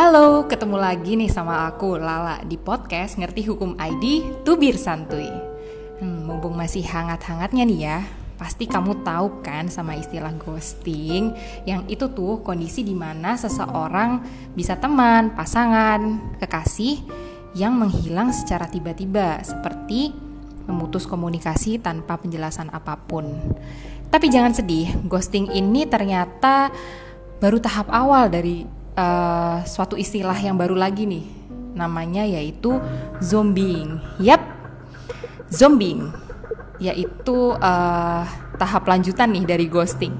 Halo, ketemu lagi nih sama aku Lala di podcast Ngerti Hukum ID Tubir Santuy. Hmm, mumpung masih hangat-hangatnya nih ya, pasti kamu tahu kan sama istilah ghosting yang itu tuh kondisi di mana seseorang bisa teman, pasangan, kekasih yang menghilang secara tiba-tiba seperti memutus komunikasi tanpa penjelasan apa pun. Tapi jangan sedih, ghosting ini ternyata baru tahap awal dari uh, suatu istilah yang baru lagi nih. Namanya yaitu zombieing. Yap, zombieing yaitu uh, tahap lanjutan nih dari ghosting.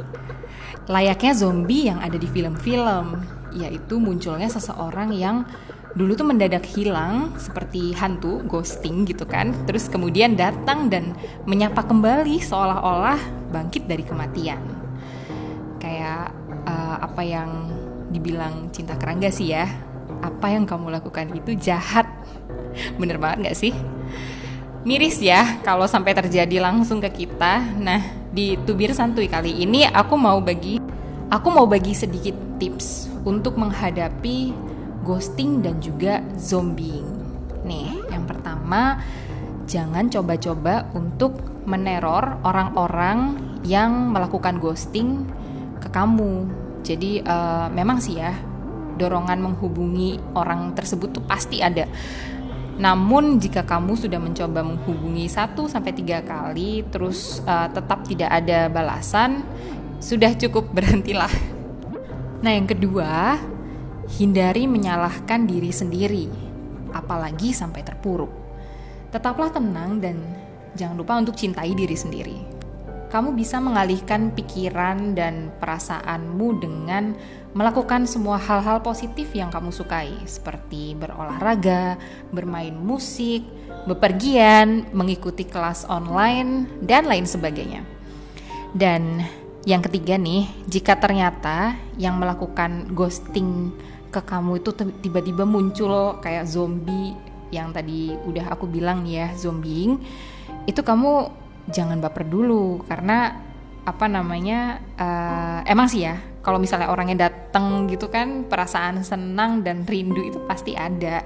Layaknya zombie yang ada di film-film, yaitu munculnya seseorang yang dulu tuh mendadak hilang seperti hantu ghosting gitu kan terus kemudian datang dan menyapa kembali seolah-olah bangkit dari kematian kayak uh, apa yang dibilang cinta kerangga sih ya apa yang kamu lakukan itu jahat bener banget gak sih miris ya kalau sampai terjadi langsung ke kita nah di tubir santuy kali ini aku mau bagi aku mau bagi sedikit tips untuk menghadapi ghosting dan juga zombieing. Nih, yang pertama jangan coba-coba untuk meneror orang-orang yang melakukan ghosting ke kamu. Jadi uh, memang sih ya dorongan menghubungi orang tersebut tuh pasti ada. Namun jika kamu sudah mencoba menghubungi 1 sampai 3 kali terus uh, tetap tidak ada balasan, sudah cukup berhentilah. Nah, yang kedua, Hindari menyalahkan diri sendiri, apalagi sampai terpuruk. Tetaplah tenang dan jangan lupa untuk cintai diri sendiri. Kamu bisa mengalihkan pikiran dan perasaanmu dengan melakukan semua hal-hal positif yang kamu sukai, seperti berolahraga, bermain musik, bepergian, mengikuti kelas online, dan lain sebagainya. Dan yang ketiga nih, jika ternyata yang melakukan ghosting ke kamu itu tiba-tiba muncul kayak zombie yang tadi udah aku bilang nih ya zombieing itu kamu jangan baper dulu. Karena apa namanya uh, emang sih ya kalau misalnya orangnya datang gitu kan perasaan senang dan rindu itu pasti ada.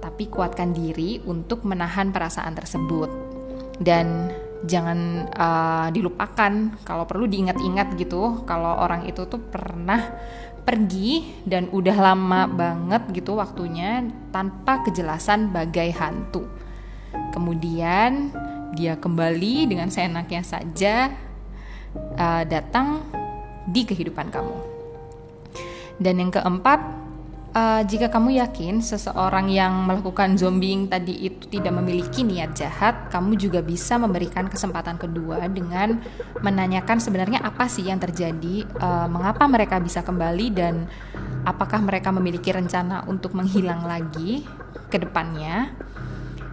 Tapi kuatkan diri untuk menahan perasaan tersebut. Dan jangan uh, dilupakan kalau perlu diingat-ingat gitu kalau orang itu tuh pernah pergi dan udah lama banget gitu waktunya tanpa kejelasan bagai hantu. Kemudian dia kembali dengan seenaknya saja uh, datang di kehidupan kamu. Dan yang keempat, Uh, jika kamu yakin seseorang yang melakukan zombieing tadi itu tidak memiliki niat jahat, kamu juga bisa memberikan kesempatan kedua dengan menanyakan sebenarnya apa sih yang terjadi, uh, mengapa mereka bisa kembali dan apakah mereka memiliki rencana untuk menghilang lagi ke depannya.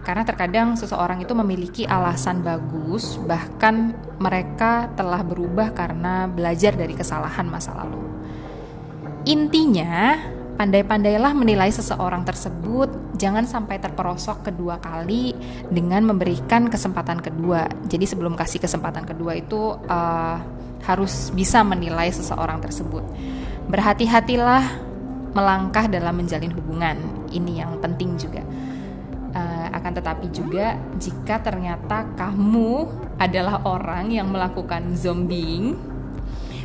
Karena terkadang seseorang itu memiliki alasan bagus, bahkan mereka telah berubah karena belajar dari kesalahan masa lalu. Intinya, Pandai-pandailah menilai seseorang tersebut, jangan sampai terperosok kedua kali dengan memberikan kesempatan kedua. Jadi sebelum kasih kesempatan kedua itu uh, harus bisa menilai seseorang tersebut. Berhati-hatilah melangkah dalam menjalin hubungan. Ini yang penting juga. Uh, akan tetapi juga jika ternyata kamu adalah orang yang melakukan zombieing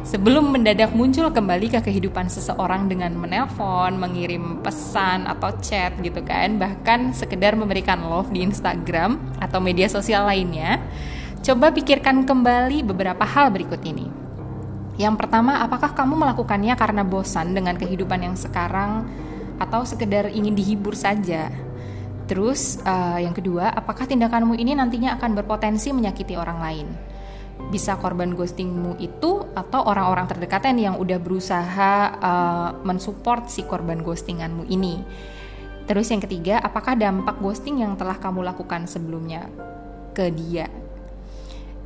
sebelum mendadak muncul kembali ke kehidupan seseorang dengan menelpon, mengirim pesan atau chat gitu kan, bahkan sekedar memberikan love di Instagram atau media sosial lainnya, coba pikirkan kembali beberapa hal berikut ini. Yang pertama, apakah kamu melakukannya karena bosan dengan kehidupan yang sekarang atau sekedar ingin dihibur saja? Terus, uh, yang kedua, apakah tindakanmu ini nantinya akan berpotensi menyakiti orang lain? bisa korban ghostingmu itu atau orang-orang terdekatnya yang udah berusaha uh, mensupport si korban ghostinganmu ini. Terus yang ketiga, apakah dampak ghosting yang telah kamu lakukan sebelumnya ke dia?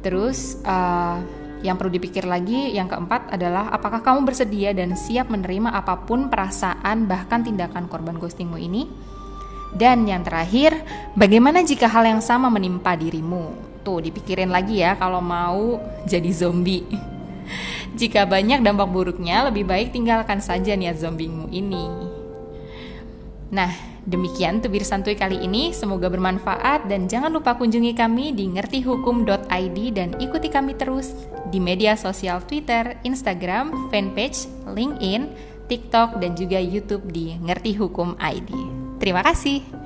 Terus uh, yang perlu dipikir lagi, yang keempat adalah apakah kamu bersedia dan siap menerima apa pun perasaan bahkan tindakan korban ghostingmu ini? Dan yang terakhir, bagaimana jika hal yang sama menimpa dirimu? Tuh dipikirin lagi ya kalau mau jadi zombie. Jika banyak dampak buruknya, lebih baik tinggalkan saja niat zombimu ini. Nah, demikian tubir santuy kali ini. Semoga bermanfaat dan jangan lupa kunjungi kami di ngertihukum.id dan ikuti kami terus di media sosial Twitter, Instagram, fanpage, LinkedIn, TikTok, dan juga YouTube di Ngerti Hukum. Terima kasih.